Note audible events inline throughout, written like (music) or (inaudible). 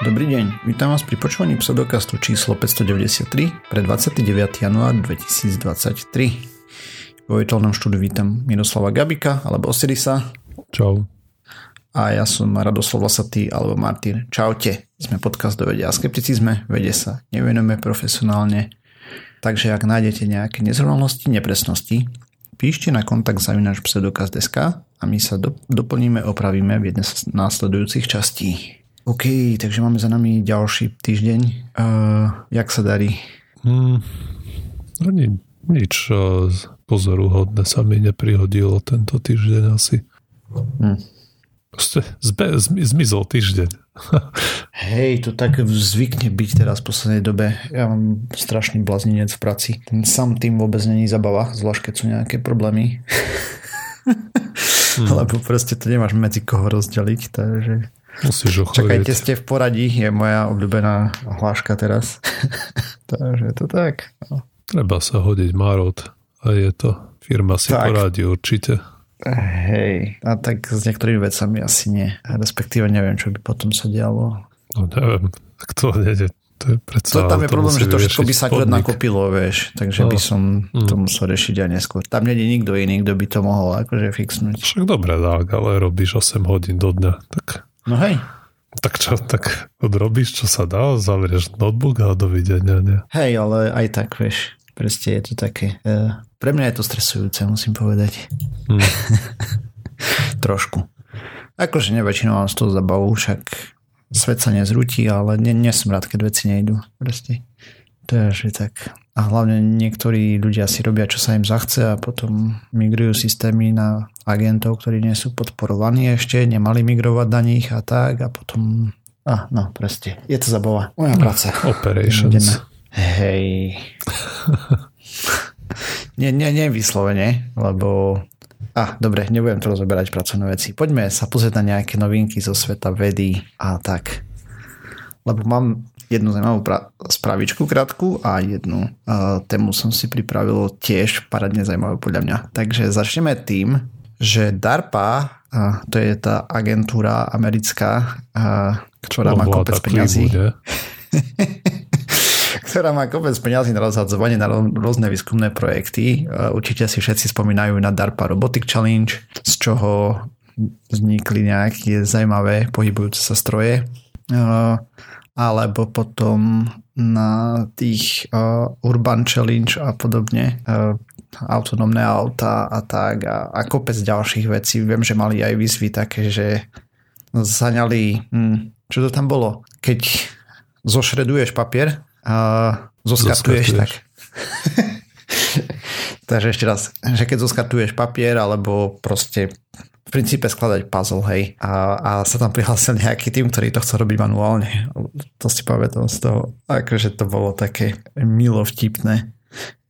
Dobrý deň, vítam vás pri počúvaní pseudokastu číslo 593 pre 29. január 2023. Vo virtuálnom štúdiu vítam Miroslava Gabika alebo Osirisa. Čau. A ja som Radoslav Lasatý alebo Martin. Čaute. Sme podcast do vede a skepticizme. Vede sa nevenujeme profesionálne. Takže ak nájdete nejaké nezrovnalosti, nepresnosti, píšte na kontakt zavinač pseudokaz.sk a my sa do, doplníme, opravíme v jednej z následujúcich častí. OK, takže máme za nami ďalší týždeň. Uh, jak sa darí? Hmm, ani nič pozoruhodné sa mi neprihodilo tento týždeň asi. Hmm. Proste zbe, zmizol týždeň. (laughs) Hej, to tak zvykne byť teraz v poslednej dobe. Ja mám strašný blazninec v práci. Ten sám tým vôbec není zabava, zvlášť keď sú nejaké problémy. hmm. (laughs) Lebo proste to nemáš medzi koho rozdeliť, takže... Musíš ochorieť. Čakajte, ste v poradí, je moja obľúbená hláška teraz. (laughs) takže to tak. No. Treba sa hodiť Marot a je to. Firma si tak. poradí určite. Hej, a tak s niektorými vecami asi nie. Respektíve neviem, čo by potom sa dialo. No neviem, tak to nejde. To je predsa, to, tam je problém, že to všetko by sa akurát nakopilo, vieš, takže no. by som mm. to musel riešiť aj neskôr. Tam nie je nikto iný, kto by to mohol akože fixnúť. Však dobre, tak, ale robíš 8 hodín do dňa, tak... No hej. Tak čo, tak odrobíš, čo sa dá, zavrieš notebook a dovidenia, nie? Hej, ale aj tak, vieš, proste je to také... Uh, pre mňa je to stresujúce, musím povedať. Hmm. (laughs) Trošku. Akože neväčšinou mám z toho zabavu, však svet sa nezrúti, ale nie, nie som rád, keď veci nejdu. Proste. To je že tak. A hlavne niektorí ľudia si robia, čo sa im zachce a potom migrujú systémy na agentov, ktorí nie sú podporovaní ešte, nemali migrovať na nich a tak a potom... A, no, proste. Je to zabava. Moja práca. Operations. Hej. (laughs) nie, nie, nie vyslovene, lebo a, dobre, nebudem to rozoberať pracovné veci. Poďme sa pozrieť na nejaké novinky zo sveta vedy a tak. Lebo mám jednu zaujímavú pra- spravičku krátku a jednu uh, tému som si pripravil tiež paradne zaujímavú podľa mňa. Takže začneme tým, že DARPA, uh, to je tá agentúra americká, uh, (laughs) ktorá má kopec peňazí. ktorá má kopec peniazy na rozhadzovanie na rôzne výskumné projekty. Určite si všetci spomínajú na DARPA Robotic Challenge, z čoho vznikli nejaké zaujímavé pohybujúce sa stroje. Alebo potom na tých e, Urban Challenge a podobne autonómne auta a tak a, a kopec ďalších vecí. Viem, že mali aj výzvy také, že zaňali, hm, čo to tam bolo? Keď zošreduješ papier, a zoskartuješ, tak. (laughs) Takže ešte raz, že keď zoskartuješ papier alebo proste v princípe skladať puzzle, hej. A, a sa tam prihlásil nejaký tým, ktorý to chcel robiť manuálne. To si pamätám z toho, akože to bolo také milo vtipné.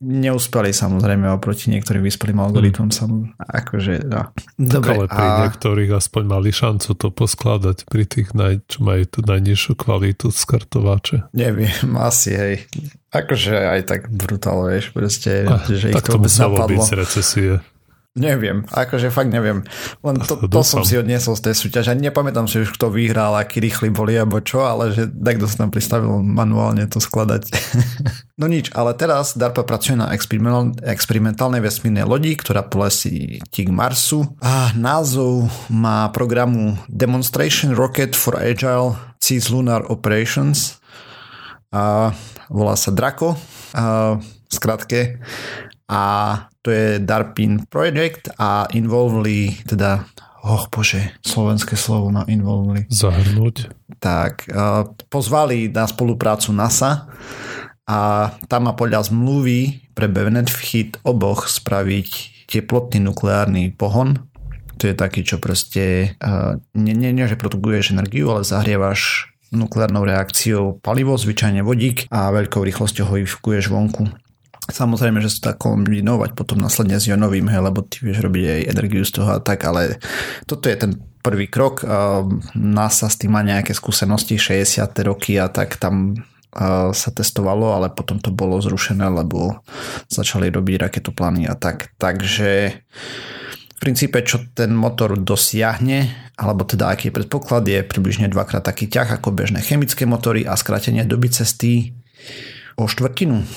Neúspeli samozrejme oproti niektorým vyspelým algoritmom. Mm. Sam, akože, no. Dobre, ale pri a... niektorých aspoň mali šancu to poskladať pri tých, naj, čo majú tú najnižšiu kvalitu skartovače. Neviem, asi hej. Akože aj tak brutál, vieš, proste, ah, že tak ich to, to muselo byť z recesie. Neviem, akože fakt neviem. Len to, to, som si odniesol z tej súťaže. Nepamätám si už, kto vyhral, aký rýchly boli alebo čo, ale že niekto sa tam pristavil manuálne to skladať. (laughs) no nič, ale teraz DARPA pracuje na experimentálnej vesmírnej lodi, ktorá polesí k Marsu a názov má programu Demonstration Rocket for Agile Cislunar Operations a volá sa Draco. A skratke a to je DARPIN Project a involvili teda oh bože, slovenské slovo na involvili. Zahrnúť. Tak, pozvali na spoluprácu NASA a tam má podľa zmluvy pre benefit oboch spraviť teplotný nukleárny pohon. To je taký, čo proste nie, nie, nie že produkuješ energiu, ale zahrievaš nukleárnou reakciou palivo, zvyčajne vodík a veľkou rýchlosťou ho vyfukuješ vonku. Samozrejme, že sa to kombinovať potom následne s ionovým, hej, lebo ty vieš robiť aj energiu z toho a tak, ale toto je ten prvý krok. NASA s tým má nejaké skúsenosti, 60. roky a tak tam sa testovalo, ale potom to bolo zrušené, lebo začali robiť raketoplány a tak. Takže princípe, čo ten motor dosiahne, alebo teda aký je predpoklad, je približne dvakrát taký ťah ako bežné chemické motory a skrátenie doby cesty o štvrtinu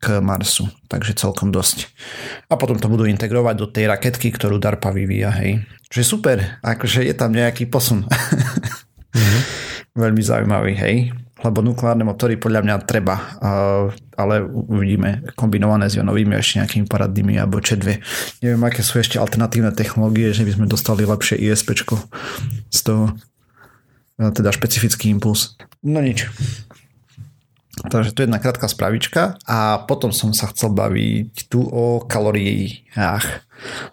k Marsu, takže celkom dosť. A potom to budú integrovať do tej raketky, ktorú DARPA vyvíja, hej. Čo je super, akože je tam nejaký posun. Mm-hmm. (laughs) Veľmi zaujímavý, hej lebo nukleárne motory podľa mňa treba, ale uvidíme kombinované s ionovými ešte nejakými paradnými alebo dve. Neviem, aké sú ešte alternatívne technológie, že by sme dostali lepšie ISP z toho, teda špecifický impuls. No nič. Takže to je jedna krátka spravička a potom som sa chcel baviť tu o kalóriách.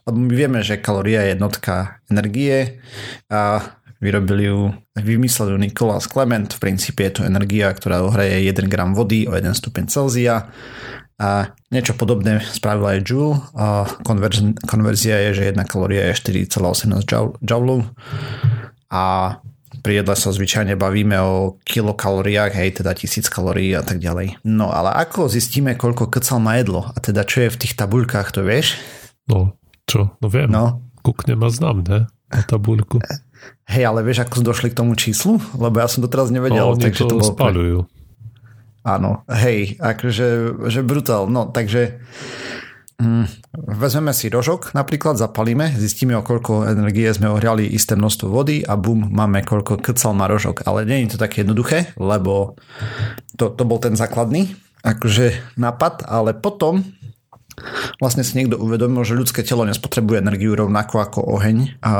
Lebo my vieme, že kalória je jednotka energie a Vyrobili ju, vymyslel ju Nikolás Clement, v princípe je to energia, ktorá ohraje 1 gram vody o 1 stupeň Celzia. A niečo podobné spravila aj Joule. A konverz, konverzia je, že jedna kalória je 4,18 joule a pri jedle sa zvyčajne bavíme o kilokalóriách, hej, teda tisíc kalórií a tak ďalej. No ale ako zistíme, koľko kecal má jedlo? A teda čo je v tých tabuľkách, to vieš? No, čo? No viem. No. Kuknem a znám, ne? Na tabuľku. (laughs) Hej, ale vieš, ako došli k tomu číslu? Lebo ja som to teraz nevedel. No, takže to, to bolo... spalujú. Áno, hej, akože že brutál. No, takže vezmeme si rožok, napríklad zapalíme, zistíme, o koľko energie sme ohriali isté množstvo vody a bum, máme koľko krcal má rožok. Ale nie je to také jednoduché, lebo to, to bol ten základný akože nápad, ale potom vlastne si niekto uvedomil, že ľudské telo nespotrebuje energiu rovnako ako oheň a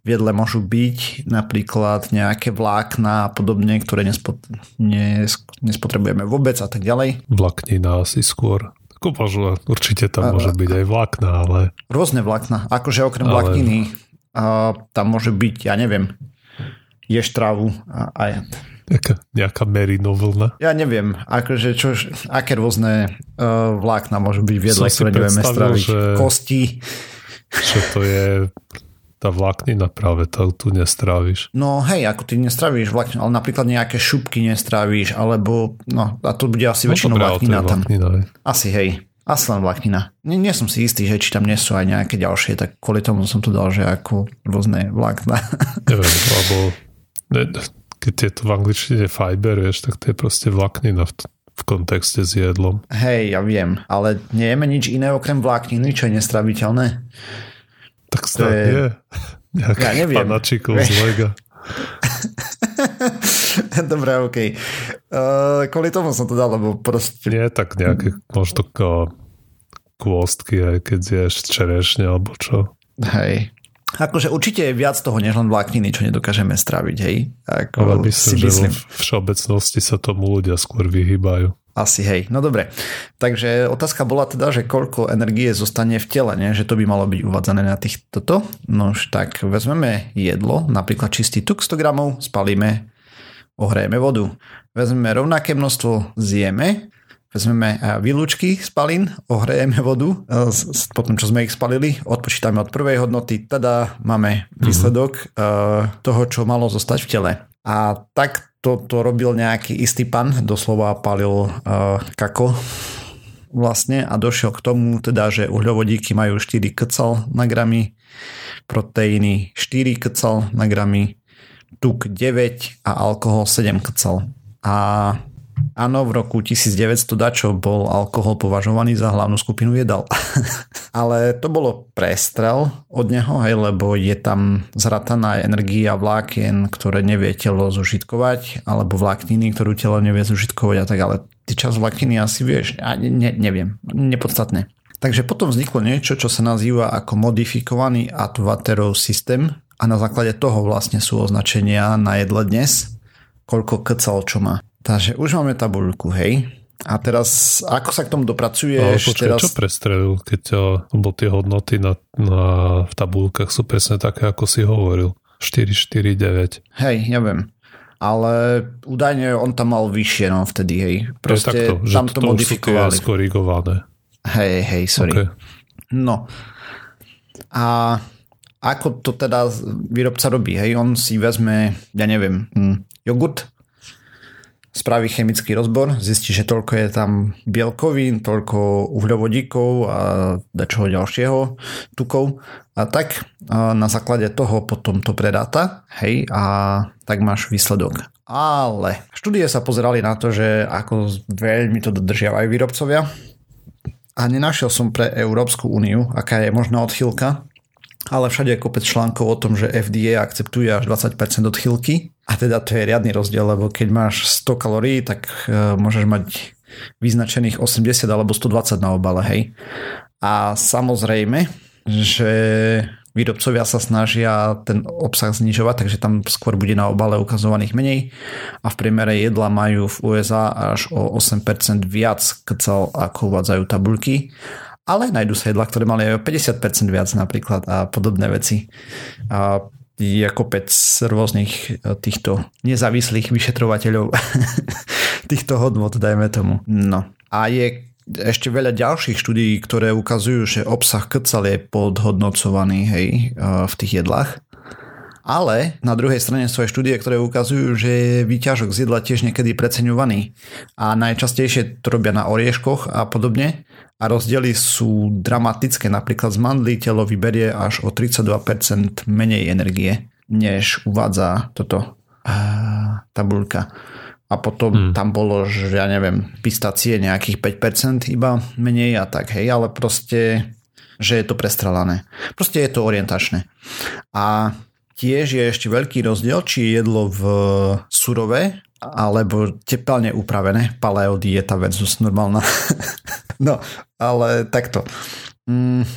v jedle môžu byť napríklad nejaké vlákna a podobne, ktoré nespo, nes, nespotrebujeme vôbec a tak ďalej. Vláknina asi skôr. Kopažu, určite tam môže byť aj vlákna, ale... Rôzne vlákna, akože okrem ale... vlákniny a tam môže byť, ja neviem, ješ trávu a, a Nejaká, nejaká merino vlna. Ja neviem, akože čo, aké rôzne uh, vlákna môžu byť v jedle, ktoré nevieme straviť. Že, Kosti. Čo to je tá vláknina práve, to tu nestráviš. No hej, ako ty nestrávíš vláknina, ale napríklad nejaké šupky nestrávíš, alebo, no a to bude asi no, väčšinou vláknina tam. Vláknina, Asi hej. Asi len vláknina. Nie, nie som si istý, že či tam nie sú aj nejaké ďalšie, tak kvôli tomu som to dal, že ako rôzne vlákna. (laughs) Neviem, alebo ne, keď je to v angličtine fiber, vieš, tak to je proste vláknina v, v kontexte s jedlom. Hej, ja viem, ale nejeme nič iné okrem vlákniny, čo je nestraviteľné. Tak snad je... nie. (laughs) Nejaký ja neviem. panačikov z (laughs) Lega. Dobre, OK. Uh, kvôli tomu som to dal, lebo proste... Nie, tak nejaké možno kôstky, aj keď zješ čerešne, alebo čo. Hej. Akože určite je viac toho, než len vlákniny, čo nedokážeme straviť, hej? Ako Ale myslím, si myslím. že vo všeobecnosti sa tomu ľudia skôr vyhýbajú. Asi hej, no dobre. Takže otázka bola teda, že koľko energie zostane v tele, nie? že to by malo byť uvádzané na tých toto. No už tak vezmeme jedlo, napríklad čistý tuk 100 gramov, spalíme, ohrejeme vodu. Vezmeme rovnaké množstvo, zjeme vezmeme eh, výlučky spalín, ohrejeme vodu, eh, potom čo sme ich spalili, odpočítame od prvej hodnoty, teda máme mhm. výsledok mm-hmm. toho, čo malo zostať v tele. A tak to, to robil nejaký istý pan, doslova palil uh, kako vlastne a došiel k tomu teda, že uhľovodíky majú 4 kcal na gramy, proteíny 4 kcal na gramy, tuk 9 a alkohol 7 kcal. A Áno, v roku 1900 dačo bol alkohol považovaný za hlavnú skupinu jedal. (laughs) Ale to bolo prestrel od neho, hej, lebo je tam zrataná energia vlákien, ktoré nevie telo zužitkovať, alebo vlákniny, ktorú telo nevie zužitkovať a tak, ale ty čas vlákniny asi vieš, ja ne, neviem, nepodstatné. Takže potom vzniklo niečo, čo sa nazýva ako modifikovaný Atwaterov systém a na základe toho vlastne sú označenia na jedle dnes, koľko kcal čo má. Takže už máme tabuľku, hej. A teraz, ako sa k tomu dopracuješ? Ale počkaj, teraz... čo prestrelil, keď lebo tie hodnoty na, na, v tabulkách sú presne také, ako si hovoril. 4, 4, 9. Hej, ja viem. Ale údajne on tam mal vyššie, no vtedy, hej. Proste je takto, tam to, to modifikovali. To skorigované. Hej, hej, sorry. Okay. No. A ako to teda výrobca robí, hej? On si vezme, ja neviem, hm, jogurt, spraví chemický rozbor, zistí, že toľko je tam bielkovín, toľko uhľovodíkov a čoho ďalšieho, tukov. A tak na základe toho potom to predáta, hej, a tak máš výsledok. Ale štúdie sa pozerali na to, že ako veľmi to dodržiavajú výrobcovia. A nenašiel som pre Európsku úniu, aká je možná odchýlka, ale všade je kopec článkov o tom, že FDA akceptuje až 20% odchýlky a teda to je riadny rozdiel, lebo keď máš 100 kalórií, tak uh, môžeš mať vyznačených 80 alebo 120 na obale, hej. A samozrejme, že výrobcovia sa snažia ten obsah znižovať, takže tam skôr bude na obale ukazovaných menej a v priemere jedla majú v USA až o 8% viac kcal, ako uvádzajú tabulky ale nájdú sa jedla, ktoré mali aj 50% viac napríklad a podobné veci. A je kopec rôznych e, týchto nezávislých vyšetrovateľov (laughs) týchto hodnot, dajme tomu. No. A je ešte veľa ďalších štúdií, ktoré ukazujú, že obsah krcal je podhodnocovaný hej, e, v tých jedlách. Ale na druhej strane sú aj štúdie, ktoré ukazujú, že je výťažok z jedla tiež niekedy preceňovaný. A najčastejšie to robia na orieškoch a podobne a rozdiely sú dramatické. Napríklad z mandlí telo vyberie až o 32% menej energie, než uvádza toto uh, tabulka. A potom hmm. tam bolo, že ja neviem, pistácie nejakých 5% iba menej a tak, hej, ale proste, že je to prestrelané. Proste je to orientačné. A tiež je ešte veľký rozdiel, či je jedlo v surové alebo teplne upravené. Paleo dieta versus normálna. (laughs) no, ale takto. Mm,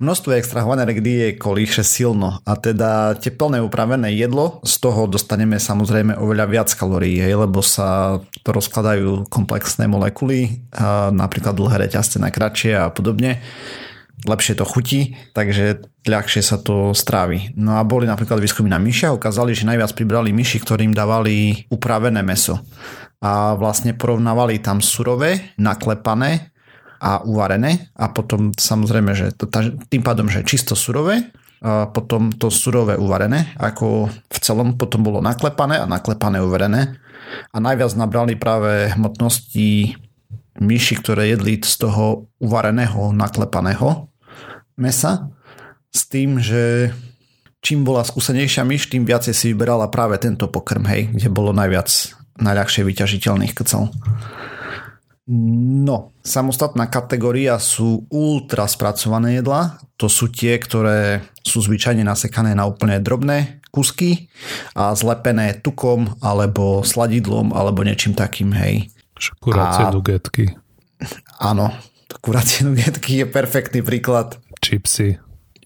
množstvo extrahované je kolíše silno a teda teplné upravené jedlo, z toho dostaneme samozrejme oveľa viac kalórií, lebo sa to rozkladajú komplexné molekuly, napríklad dlhé reťazce na kratšie a podobne lepšie to chutí, takže ľahšie sa to strávi. No a boli napríklad výskumy na myšiach, ukázali, že najviac pribrali myši, ktorým dávali upravené meso. A vlastne porovnávali tam surové, naklepané a uvarené a potom samozrejme, že to, tým pádom, že čisto surové, a potom to surové uvarené, ako v celom potom bolo naklepané a naklepané uverené a najviac nabrali práve hmotnosti myši, ktoré jedli z toho uvareného, naklepaného mesa s tým, že čím bola skúsenejšia myš, tým viacej si vyberala práve tento pokrm, hej, kde bolo najviac najľahšie vyťažiteľných kcel. No, samostatná kategória sú ultra spracované jedla. To sú tie, ktoré sú zvyčajne nasekané na úplne drobné kusky a zlepené tukom alebo sladidlom alebo niečím takým, hej. Kuracie a... nugetky. Áno, kuracie nugetky je perfektný príklad. Čipsy.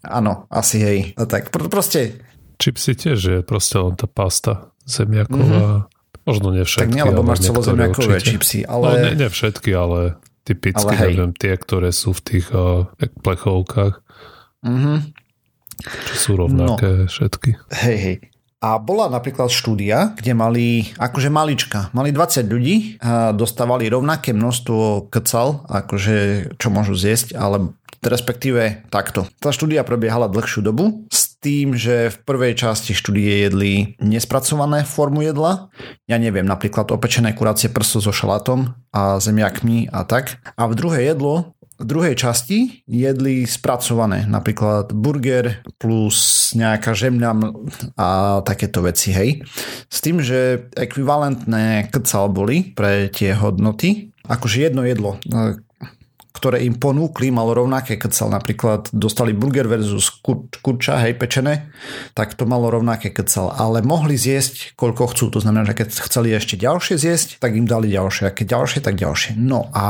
Áno, asi hej. No tak pr- proste... Čipsy tiež je proste len tá pasta zemiaková. Mm-hmm Možno nie všetky. Tak nie, lebo máš celozemiakové čipsy, ale... No, nie, nie všetky, ale typicky, ale neviem, tie, ktoré sú v tých uh, plechovkách. Mm-hmm. Čo sú rovnaké no. všetky. Hej, hej. A bola napríklad štúdia, kde mali, akože malička, mali 20 ľudí, a dostávali rovnaké množstvo kcal, akože čo môžu zjesť, ale respektíve takto. Tá štúdia prebiehala dlhšiu dobu s tým, že v prvej časti štúdie jedli nespracované formu jedla. Ja neviem, napríklad opečené kuracie prso so šalátom a zemiakmi a tak. A v druhé jedlo v druhej časti jedli spracované, napríklad burger plus nejaká žemľa a takéto veci, hej. S tým, že ekvivalentné krcal boli pre tie hodnoty, akože jedno jedlo, ktoré im ponúkli, malo rovnaké, keď napríklad dostali burger versus kur, kurča, hej, pečené, tak to malo rovnaké kcal, ale mohli zjesť koľko chcú, to znamená, že keď chceli ešte ďalšie zjesť, tak im dali ďalšie, a keď ďalšie, tak ďalšie. No a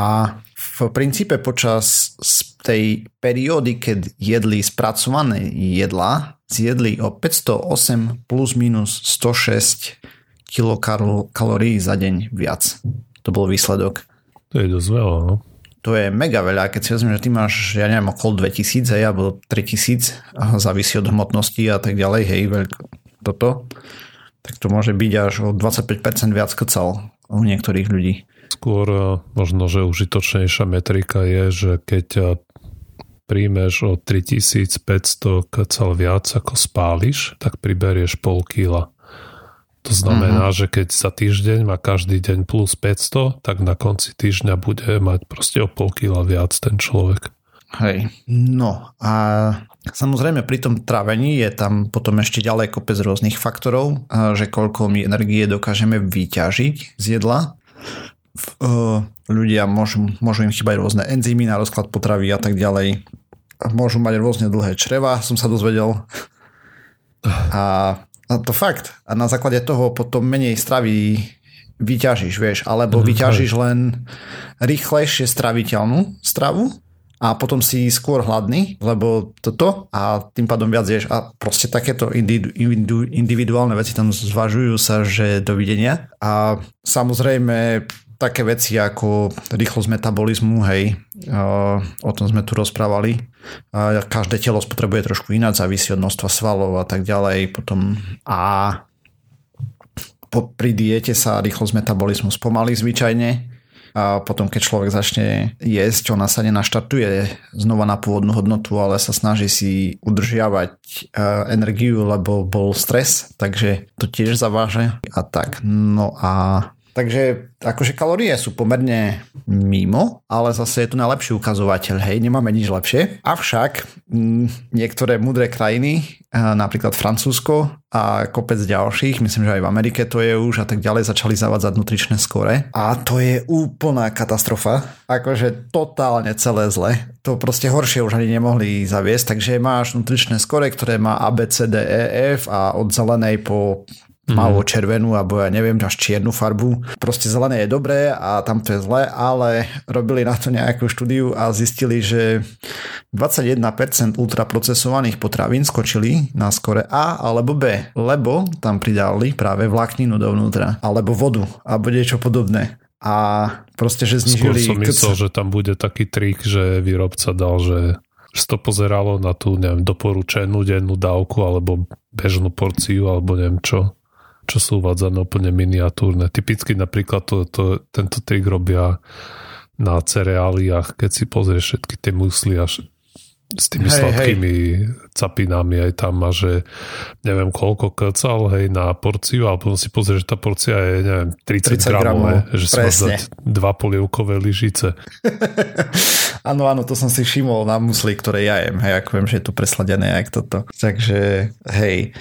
v princípe počas tej periódy, keď jedli spracované jedla, zjedli o 508 plus minus 106 kilokalórií za deň viac. To bol výsledok. To je dosť veľa, no to je mega veľa, keď si vezmeš, že ty máš, ja neviem, okolo 2000, hej, alebo 3000, závisí od hmotnosti a tak ďalej, hej, veľko, toto, tak to môže byť až o 25% viac kcal u niektorých ľudí. Skôr e, možno, že užitočnejšia metrika je, že keď e, príjmeš o 3500 kcal viac ako spáliš, tak priberieš pol kila. To znamená, uh-huh. že keď za týždeň má každý deň plus 500, tak na konci týždňa bude mať proste o pol kila viac ten človek. Hej, no a samozrejme pri tom trávení je tam potom ešte ďalej kopec rôznych faktorov, že koľko my energie dokážeme vyťažiť z jedla. Ľudia môžu, môžu im chýbať rôzne enzymy na rozklad potravy a tak ďalej. Môžu mať rôzne dlhé čreva, som sa dozvedel. A, a to fakt. A na základe toho potom menej stravy vyťažíš, vieš, alebo mhm, vyťažíš len rýchlejšie straviteľnú stravu a potom si skôr hladný, lebo toto a tým pádom viac ješ. A proste takéto individu, individuálne veci tam zvažujú sa, že dovidenia. A samozrejme také veci ako rýchlosť metabolizmu, hej, o tom sme tu rozprávali. Každé telo spotrebuje trošku ináč, závisí od množstva svalov a tak ďalej. Potom a po, pri diete sa rýchlosť metabolizmu spomalí zvyčajne a potom keď človek začne jesť, ona sa nenaštartuje znova na pôvodnú hodnotu, ale sa snaží si udržiavať energiu, lebo bol stres, takže to tiež zaváže a tak. No a Takže akože kalórie sú pomerne mimo, ale zase je to najlepší ukazovateľ, hej, nemáme nič lepšie. Avšak m, niektoré mudré krajiny, napríklad Francúzsko a kopec ďalších, myslím, že aj v Amerike to je už a tak ďalej, začali zavádzať nutričné skore. A to je úplná katastrofa. Akože totálne celé zle. To proste horšie už ani nemohli zaviesť, takže máš nutričné skore, ktoré má A, B, C, D, E, F a od zelenej po mm. malo červenú alebo ja neviem, až čiernu farbu. Proste zelené je dobré a tam to je zlé, ale robili na to nejakú štúdiu a zistili, že 21% ultraprocesovaných potravín skočili na skore A alebo B, lebo tam pridali práve vlákninu dovnútra, alebo vodu, alebo niečo podobné a proste, že znižili... Skôr som myslel, že tam bude taký trik, že výrobca dal, že že to pozeralo na tú neviem, doporučenú dennú dávku alebo bežnú porciu alebo neviem čo čo sú uvádzané úplne miniatúrne. Typicky napríklad to, to, tento trik robia na cereáliách, keď si pozrieš všetky tie musly až s tými hej, sladkými hej. capinami aj tam má, že neviem koľko kcal, hej, na porciu, ale potom si pozrieš, že tá porcia je, neviem, 30, 30 gramov, hej, že si máš dať dva polievkové lyžice. (laughs) áno, áno, to som si všimol na musli, ktoré ja jem, hej, ako viem, že je to presladené, jak toto. Takže, hej,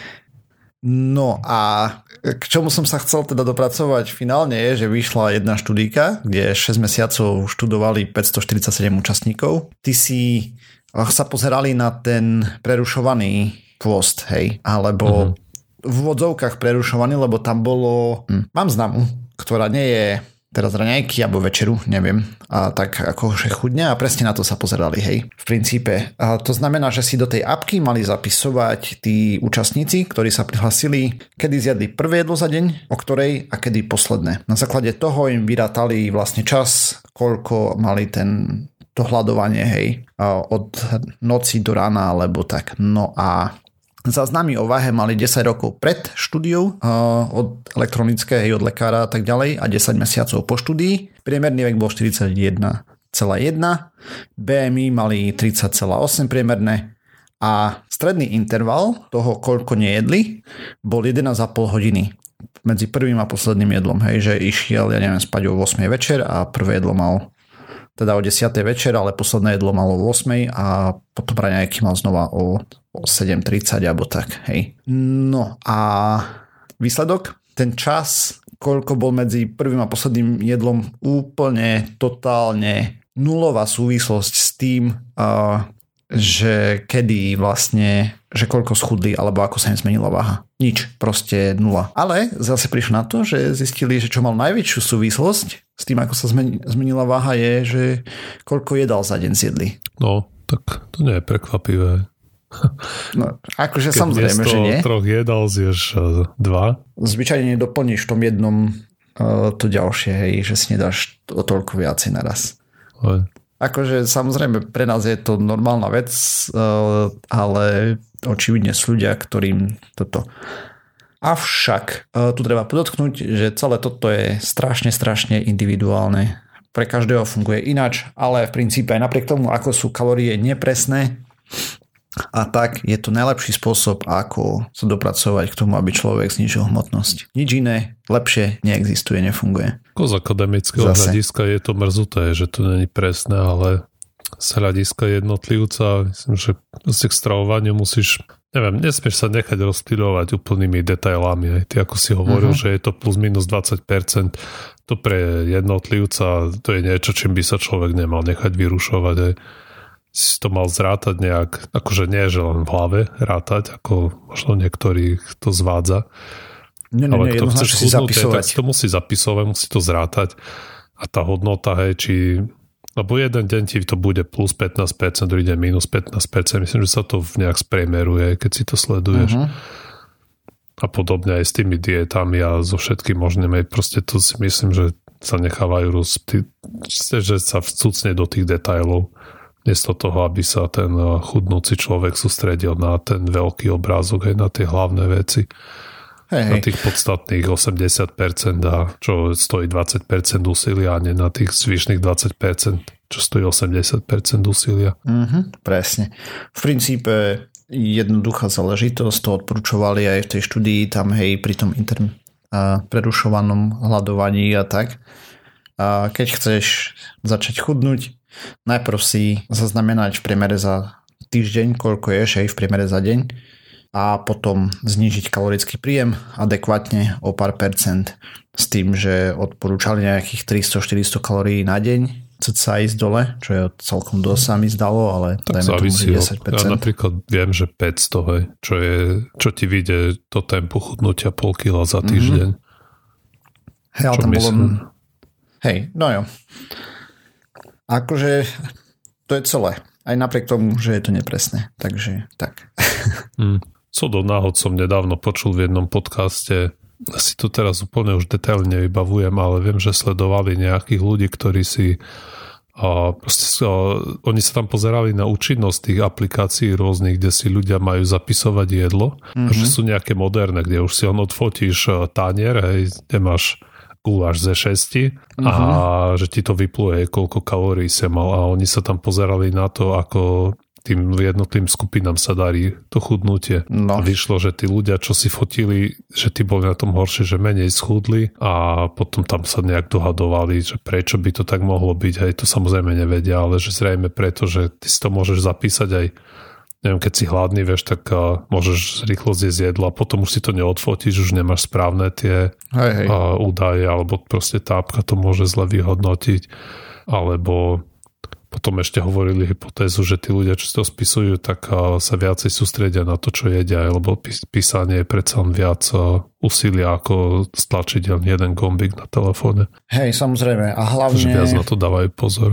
No a k čomu som sa chcel teda dopracovať finálne je, že vyšla jedna študíka, kde 6 mesiacov študovali 547 účastníkov. Ty si sa pozerali na ten prerušovaný pôst, hej, alebo uh-huh. v vodzovkách prerušovaný, lebo tam bolo, hm, mám znamu, ktorá nie je teraz raňajky alebo večeru, neviem, a tak akože chudne a presne na to sa pozerali, hej, v princípe. A to znamená, že si do tej apky mali zapisovať tí účastníci, ktorí sa prihlasili, kedy zjadli prvé jedlo za deň, o ktorej a kedy posledné. Na základe toho im vyrátali vlastne čas, koľko mali ten to hľadovanie, hej, od noci do rána alebo tak. No a Záznamy o váhe mali 10 rokov pred štúdiou od elektronickej od lekára a tak ďalej a 10 mesiacov po štúdii. Priemerný vek bol 41,1, BMI mali 30,8 priemerné a stredný interval toho, koľko nejedli, bol 11,5 hodiny medzi prvým a posledným jedlom, hej, že išiel, ja neviem, spať o 8 večer a prvé jedlo mal teda o 10. večer, ale posledné jedlo malo o 8 a potom raňajky mal znova o, o 7.30 alebo tak, hej. No a výsledok, ten čas, koľko bol medzi prvým a posledným jedlom úplne totálne nulová súvislosť s tým, uh, že kedy vlastne, že koľko schudli alebo ako sa im zmenila váha. Nič, proste nula. Ale zase prišli na to, že zistili, že čo mal najväčšiu súvislosť s tým, ako sa zmenila váha je, že koľko jedal za deň zjedli. No, tak to nie je prekvapivé. No, akože Keď samozrejme, že nie. troch jedal zješ uh, dva. Zvyčajne doplníš v tom jednom uh, to ďalšie, hej, že si nedáš o toľko viacej naraz. Hej. Akože samozrejme pre nás je to normálna vec, eh, ale očividne sú ľudia, ktorým toto... Avšak eh, tu treba podotknúť, že celé toto je strašne, strašne individuálne. Pre každého funguje ináč, ale v princípe aj napriek tomu, ako sú kalórie nepresné, A tak je to najlepší spôsob, ako sa dopracovať k tomu, aby človek znižil hmotnosť. Nič iné, lepšie neexistuje, nefunguje. Z akademického Zase. hľadiska je to mrzuté, že to není presné, ale z hľadiska jednotlivca, myslím, že k stravovaniu musíš neviem, nesmieš sa nechať rozptýľovať úplnými detailami. Aj ty ako si hovoril, uh-huh. že je to plus minus 20%, to pre jednotlivca to je niečo, čím by sa človek nemal nechať vyrušovať. Aj si to mal zrátať nejak, akože nie, že len v hlave rátať, ako možno niektorých to zvádza. Nie, nie, Ale kto chce si zapisovať. tak to musí zapisovať, musí to zrátať. A tá hodnota, hej, či lebo jeden deň ti to bude plus 15%, druhý deň minus 15%. Myslím, že sa to nejak spriemeruje, keď si to sleduješ. Uh-huh. A podobne aj s tými dietami a so všetkým možným. Proste to si myslím, že sa nechávajú roz... že sa vcucne do tých detajlov Miesto toho, aby sa ten eh, chudnúci človek sústredil na ten veľký obrázok, aj na tie hlavné veci. Hej, na tých podstatných 80% a čo stojí 20% úsilia a nie na tých zvyšných 20%, čo stojí 80% úsilia. Mm-hmm, presne. V princípe jednoduchá záležitosť, to odporúčovali aj v tej štúdii, tam hej, pri tom inter, a prerušovanom hľadovaní a tak. A keď chceš začať chudnúť, Najprv si zaznamenať v priemere za týždeň, koľko ješ aj v priemere za deň a potom znižiť kalorický príjem adekvátne o pár percent s tým, že odporúčali nejakých 300-400 kalórií na deň sa ísť dole, čo je celkom dosť sa mi zdalo, ale tak závisí tomu 10%. Ja napríklad viem, že 500, hej, čo, je, čo ti vyjde to tempo chudnutia pol kila za týždeň. Mm-hmm. Hej, ale tam bolo... Hej, no jo. Akože to je celé. Aj napriek tomu, že je to nepresné. Takže tak. Mm. Co do náhod som nedávno počul v jednom podcaste, si to teraz úplne už detailne nevybavujem, ale viem, že sledovali nejakých ľudí, ktorí si a proste, a, oni sa tam pozerali na účinnosť tých aplikácií rôznych, kde si ľudia majú zapisovať jedlo mm-hmm. že sú nejaké moderné, kde už si on odfotíš tanier, hej, kde máš guláš ze šesti uh-huh. a mhm. že ti to vypluje, koľko kalórií sa mal a oni sa tam pozerali na to, ako tým jednotlivým skupinám sa darí to chudnutie. No. A vyšlo, že tí ľudia, čo si fotili, že tí boli na tom horšie, že menej schudli a potom tam sa nejak dohadovali, že prečo by to tak mohlo byť. Aj to samozrejme nevedia, ale že zrejme preto, že ty si to môžeš zapísať aj neviem, keď si hladný, vieš, tak uh, môžeš rýchlo zjesť jedlo a potom už si to neodfotíš, už nemáš správne tie hej, hej. Uh, údaje, alebo proste tápka to môže zle vyhodnotiť, alebo potom ešte hovorili hypotézu, že tí ľudia, čo to spisujú, tak sa viacej sústredia na to, čo jedia, lebo písanie je predsa viac úsilia ako stlačiť len jeden gombík na telefóne. Hej, samozrejme. A hlavne... Že viac na to dávajú pozor.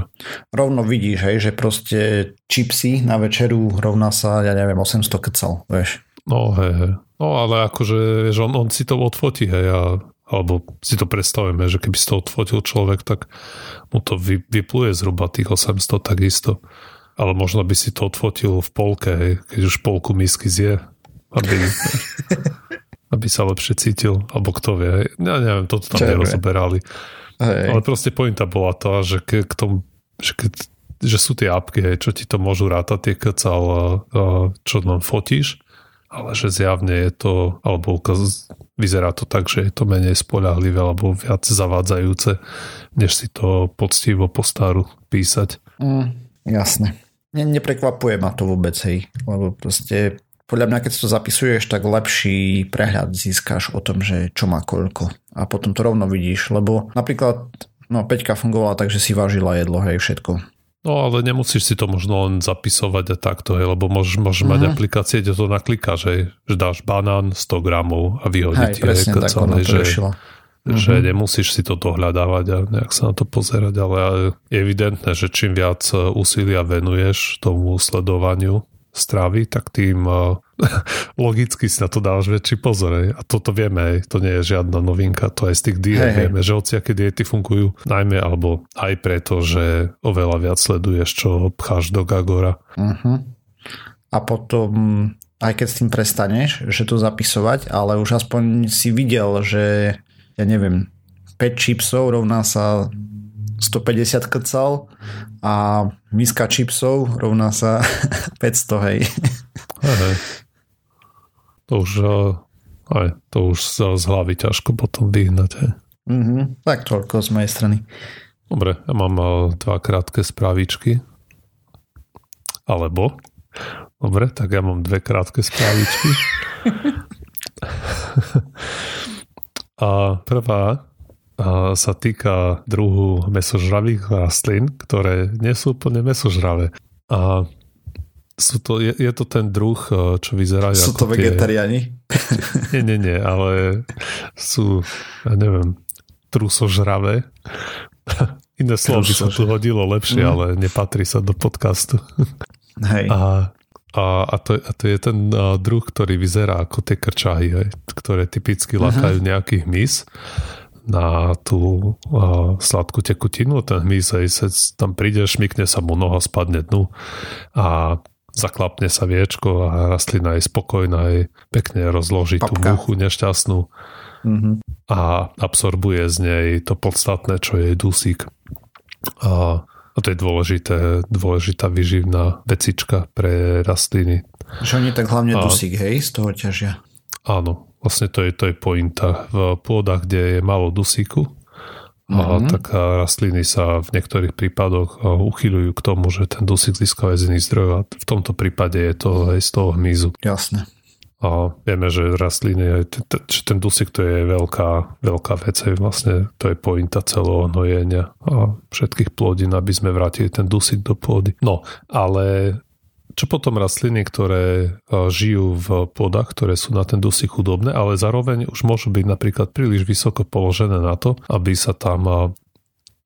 Rovno vidíš, hej, že proste čipsy na večeru rovná sa, ja neviem, 800 kecal, vieš. No, hej, hej. No, ale akože, že on, on si to odfotí, hej, a alebo si to predstavujeme, že keby si to odfotil človek, tak mu to vy, vypluje zhruba tých 800 takisto. Ale možno by si to odfotil v polke, hej, keď už polku misky zje, aby, (laughs) aby sa lepšie cítil, alebo kto vie. Ja neviem, toto tam nerozoberali. Hej. Ale proste pointa bola tá, že ke, k tomu, že, keď, že sú tie apky, hej, čo ti to môžu rátať, tie kecal, čo nám fotíš, ale že zjavne je to, alebo ukaz, vyzerá to tak, že je to menej spolahlivé alebo viac zavádzajúce, než si to poctivo po staru písať. Mm, jasne. Ne, neprekvapuje ma to vôbec, hej, lebo proste podľa mňa, keď si to zapisuješ, tak lepší prehľad získaš o tom, že čo má koľko. A potom to rovno vidíš, lebo napríklad no, Peťka fungovala tak, že si vážila jedlo, hej, všetko. No ale nemusíš si to možno len zapisovať a takto, hej, lebo môžeš, môžeš mm-hmm. mať mhm. aplikácie, kde to naklikáš, hej, že dáš banán 100 gramov a vyhodí ti, hej, tak celé, že, že mm-hmm. nemusíš si to dohľadávať a nejak sa na to pozerať, ale je evidentné, že čím viac úsilia venuješ tomu sledovaniu stravy, tak tým uh, (laughs) logicky si na to dávaš väčší pozor. A toto vieme, aj. to nie je žiadna novinka, to aj z tých diet hey, vieme, že hociaké diety fungujú najmä alebo aj preto, že oveľa viac sleduješ, čo pcháš do Gagora. Uh-huh. A potom aj keď s tým prestaneš, že to zapisovať, ale už aspoň si videl, že ja neviem, 5 chipsov rovná sa 150 krcal a miska čipsov rovná sa (laughs) 500, hej. Hej. To už, eh, aj, to už z hlavy ťažko potom vyhnať. Hej. Mm-hmm. Tak toľko z mojej strany. Dobre, ja mám eh, dva krátke správičky. Alebo? Dobre, tak ja mám dve krátke správičky. (laughs) a prvá sa týka druhu mesožravých rastlín, ktoré nie sú úplne mesožravé. A sú to, je, je to ten druh, e, čo vyzerá Sú to vegetariáni? (laughs) Nie, nie, nie, ale sú, ja neviem, trusožravé. (laughs) Iné slovo by sa tu hodilo lepšie, mm. ale nepatrí sa do podcastu. (laughs) Hej. A, a, a, to, a to je ten uh, druh, ktorý vyzerá ako tie krčahy, hej, ktoré typicky uh-huh. lakajú nejakých hmyz na tú uh, sladkú tekutinu, ten hmyz sa tam príde, šmikne sa mu noha, spadne dnu a zaklapne sa viečko a rastlina je spokojná, aj pekne rozloží Papka. tú muchu nešťastnú mm-hmm. a absorbuje z nej to podstatné, čo je dusík. A, a to je dôležité, dôležitá vyživná vecička pre rastliny. Že oni tak hlavne a, dusík, hej, z toho ťažia. Áno, Vlastne to je, to je pointa. V pôdach, kde je málo dusíku, mm-hmm. a mhm. tak rastliny sa v niektorých prípadoch uchyľujú k tomu, že ten dusík získava z iných zdrojov a v tomto prípade je to aj z toho hmyzu. Jasné. A vieme, že rastliny, že ten dusík to je veľká, veľká vec, vlastne to je pointa celého hnojenia a všetkých plodín, aby sme vrátili ten dusík do pôdy. No, ale čo potom rastliny, ktoré e, žijú v pôdach, ktoré sú na ten dusík chudobné, ale zároveň už môžu byť napríklad príliš vysoko položené na to, aby sa tam e,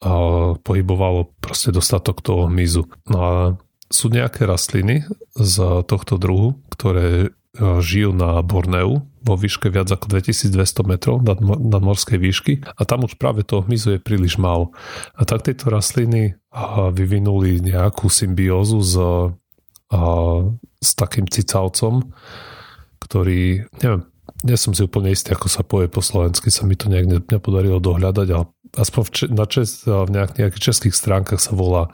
a pohybovalo proste dostatok toho hmyzu. No a sú nejaké rastliny z tohto druhu, ktoré e, žijú na Borneu vo výške viac ako 2200 metrov nad, nad morskej výšky a tam už práve toho hmyzu je príliš málo. A tak tieto rastliny vyvinuli nejakú symbiózu s s takým cicavcom, ktorý, neviem, nie som si úplne istý, ako sa povie po slovensky, sa mi to nejak nepodarilo dohľadať, ale aspoň v, na čes, v nejak, nejakých českých stránkach sa volá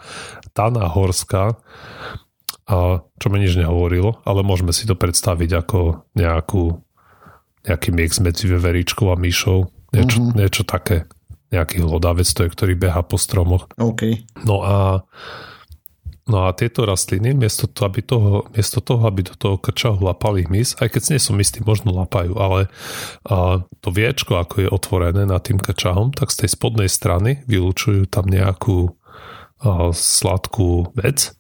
Tana Horská, a čo mi nič nehovorilo, ale môžeme si to predstaviť ako nejakú, nejaký mix medzi veveričkou a myšou, niečo, mm-hmm. niečo také, nejaký hlodavec, to je, ktorý beha po stromoch. Okay. No a No a tieto rastliny, miesto, to, aby toho, miesto toho, aby do toho krčahu lapali hmyz, aj keď nie som istý, možno lapajú, ale a, to viečko, ako je otvorené nad tým krčahom, tak z tej spodnej strany vylúčujú tam nejakú a, sladkú vec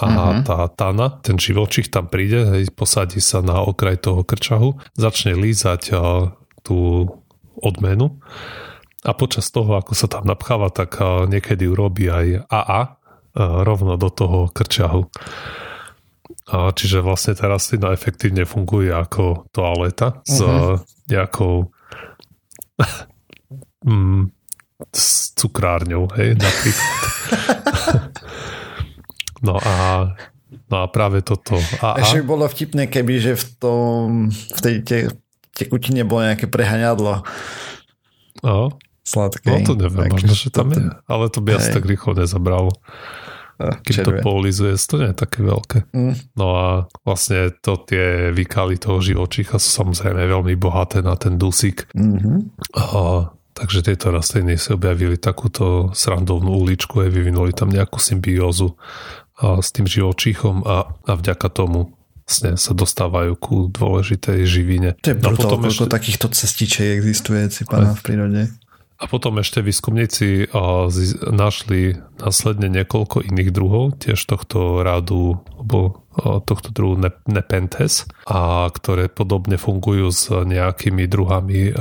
a mm-hmm. tá tana, ten živočich tam príde, hej, posadí sa na okraj toho krčahu, začne lízať a, tú odmenu a počas toho, ako sa tam napcháva, tak niekedy urobí aj AA, rovno do toho krčahu. A čiže vlastne tá rastlina efektívne funguje ako toaleta uh-huh. s mhm. nejakou (laughs) mm, s cukrárňou, hej, napríklad. (laughs) no a no a práve toto. A, Ešte by bolo vtipné, keby, že v tom v tej te, tekutine bolo nejaké prehaňadlo. No. Sladké. No to neviem, možno, že tam je. Ale to by asi tak rýchlo nezabralo. Keď to polizuje, to nie je také veľké. Mm. No a vlastne to tie výkaly toho živočícha sú samozrejme veľmi bohaté na ten dusík. Mm-hmm. A, takže tieto rastliny si objavili takúto srandovnú uličku a vyvinuli tam nejakú symbiózu a, s tým živočíchom a, a vďaka tomu vlastne sa dostávajú ku dôležitej živine. To je brutál, no, potom ešte... takýchto cestičiek existuje, si pána v prírode. A potom ešte výskumníci našli následne niekoľko iných druhov, tiež tohto rádu, alebo tohto druhu Nepenthes, a ktoré podobne fungujú s nejakými druhami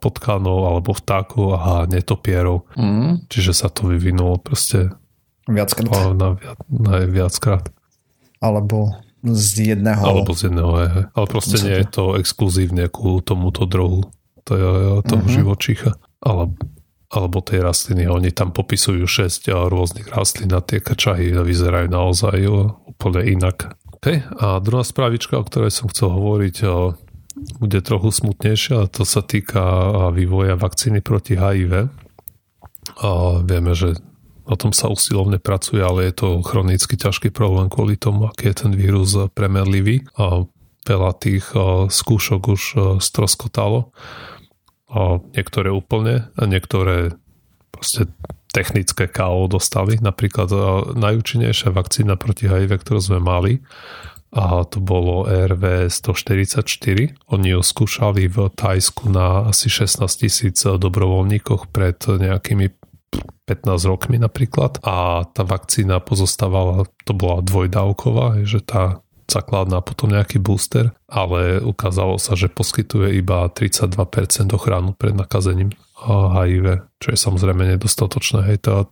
potkanov alebo vtákov a netopierov. Mm. Čiže sa to vyvinulo proste viackrát. Na, na viackrát. Alebo z jedného. Alebo z jedného, je. ale proste nie je to exkluzívne ku tomuto druhu to je toho mm-hmm. živočícha alebo, alebo tej rastliny. Oni tam popisujú 6 rôznych rastlín a tie kačahy vyzerajú naozaj úplne inak. Okay. A druhá správička, o ktorej som chcel hovoriť, bude trochu smutnejšia to sa týka vývoja vakcíny proti HIV. A vieme, že o tom sa usilovne pracuje, ale je to chronicky ťažký problém kvôli tomu, aký je ten vírus premerlivý. A veľa tých skúšok už stroskotalo. A niektoré úplne a niektoré proste technické KO dostali. Napríklad najúčinnejšia vakcína proti HIV, ktorú sme mali, a to bolo RV 144. Oni ju skúšali v Tajsku na asi 16 tisíc dobrovoľníkoch pred nejakými 15 rokmi napríklad a tá vakcína pozostávala, to bola dvojdávková, že tá základná potom nejaký booster, ale ukázalo sa, že poskytuje iba 32% ochranu pred nakazením HIV, čo je samozrejme nedostatočné. Hej, to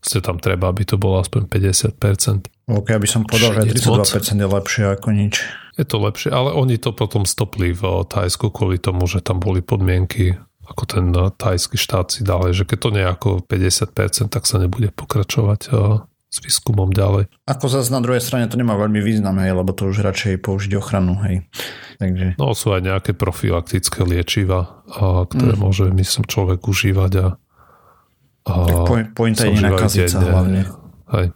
Ste tam treba, aby to bolo aspoň 50%. OK, aby som povedal, že 32% je lepšie ako nič. Je to lepšie, ale oni to potom stopli v Thajsku kvôli tomu, že tam boli podmienky, ako ten thajský štát si dal, že keď to nie je ako 50%, tak sa nebude pokračovať s výskumom ďalej. Ako zase na druhej strane to nemá veľmi význam, hej, lebo to už radšej použiť ochranu, hej. Takže... No sú aj nejaké profilaktické liečiva, ktoré mm. môže, myslím, človek užívať a tak pointa je nenakaziť sa hlavne. Hej.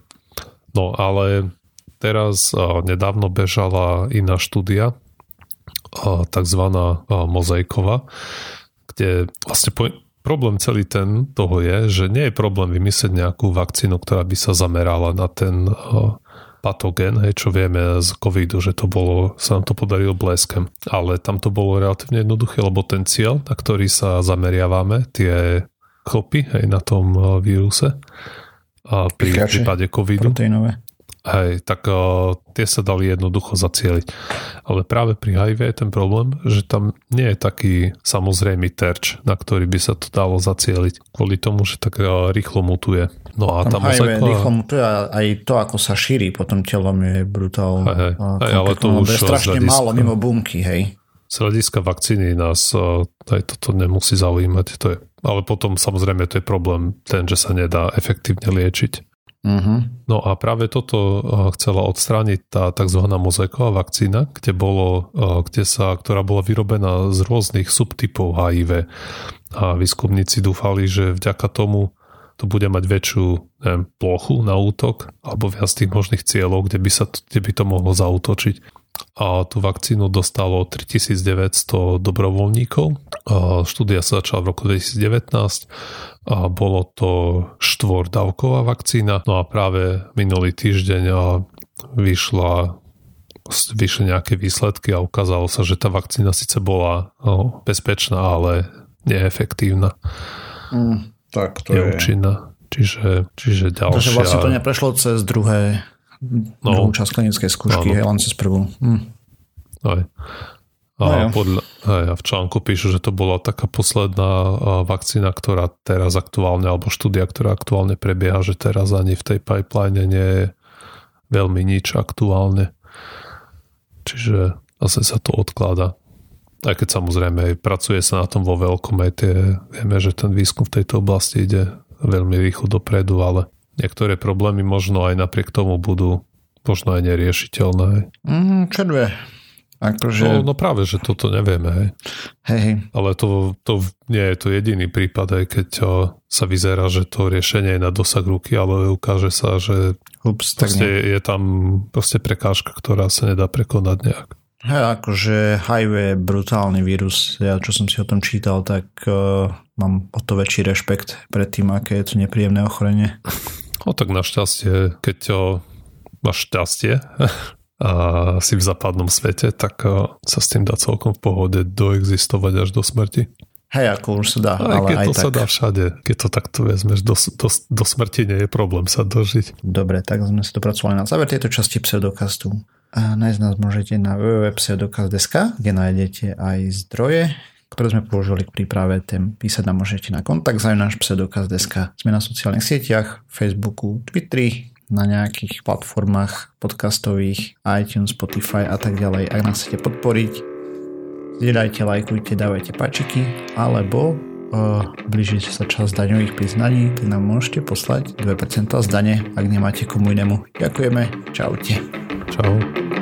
No ale teraz nedávno bežala iná štúdia, takzvaná mozaiková, kde vlastne problém celý ten toho je, že nie je problém vymyslieť nejakú vakcínu, ktorá by sa zamerala na ten patogen, hej, čo vieme z covidu, že to bolo, sa nám to podarilo bleskem. Ale tam to bolo relatívne jednoduché, lebo ten cieľ, na ktorý sa zameriavame, tie chlopy hej, na tom uh, víruse a pri Pikače, prípade covidu. Proteinové. Hej, tak uh, tie sa dali jednoducho zacieliť. Ale práve pri HIV je ten problém, že tam nie je taký samozrejmý terč, na ktorý by sa to dalo zacieliť. Kvôli tomu, že tak uh, rýchlo mutuje. No a tam tá mozaika... rýchlo mutuje a aj to, ako sa šíri potom telom je brutálne. Hej, hej, ale to už je strašne málo mimo bunky, hej. Z hľadiska vakcíny nás aj toto nemusí zaujímať. To je ale potom samozrejme to je problém ten, že sa nedá efektívne liečiť. Uh-huh. No a práve toto eh, chcela odstrániť tá tzv. mozaiková vakcína, kde bolo, eh, kde sa, ktorá bola vyrobená z rôznych subtypov HIV. A výskumníci dúfali, že vďaka tomu to bude mať väčšiu neviem, plochu na útok alebo viac tých možných cieľov, kde by, sa, kde by to mohlo zautočiť a tú vakcínu dostalo 3900 dobrovoľníkov. A štúdia sa začala v roku 2019 a bolo to štvordávková vakcína. No a práve minulý týždeň vyšla vyšli nejaké výsledky a ukázalo sa, že tá vakcína síce bola no, bezpečná, ale neefektívna. Mm, tak to je. Účinná. Čiže, čiže ďalšia... Takže vlastne to neprešlo cez druhé no. druhú časť klinickej skúšky, hej, len cez prvú. Hm. Aj. A, no, podľa, aj, a v článku píšu, že to bola taká posledná vakcína, ktorá teraz aktuálne, alebo štúdia, ktorá aktuálne prebieha, že teraz ani v tej pipeline nie je veľmi nič aktuálne. Čiže zase sa to odklada. Aj keď samozrejme pracuje sa na tom vo veľkom, aj tie, vieme, že ten výskum v tejto oblasti ide veľmi rýchlo dopredu, ale niektoré problémy možno aj napriek tomu budú možno aj neriešiteľné. Mm, čo dve? Akože... No, no práve, že toto nevieme. Hej. Hej, hej. Ale to, to nie je to jediný prípad, aj keď sa vyzerá, že to riešenie je na dosah ruky, ale ukáže sa, že Ups, proste je tam proste prekážka, ktorá sa nedá prekonať nejak. Hej, akože HIV je brutálny vírus. Ja čo som si o tom čítal, tak uh, mám o to väčší rešpekt pred tým, aké je to nepríjemné ochorenie. (laughs) No tak našťastie, keď uh, máš šťastie (laughs) a si v západnom svete, tak uh, sa s tým dá celkom v pohode doexistovať až do smrti. Hej, ako už sa dá, aj ale keď aj to tak. sa dá všade, keď to takto vezmeš, do, do, do smrti nie je problém sa dožiť. Dobre, tak sme sa dopracovali na záver tejto časti pseudokastu. A nájsť nás môžete na www.pseudokaz.sk, kde nájdete aj zdroje, ktoré sme použili k príprave tém. Písať nám môžete na kontakt za náš pseudokaz.sk. Sme na sociálnych sieťach, Facebooku, Twitteri, na nejakých platformách podcastových, iTunes, Spotify a tak ďalej. Ak nás chcete podporiť, zdieľajte, lajkujte, dávajte pačiky, alebo uh, blíži sa čas daňových priznaní, tak nám môžete poslať 2% z dane, ak nemáte komu inému. Ďakujeme, čaute. Čau.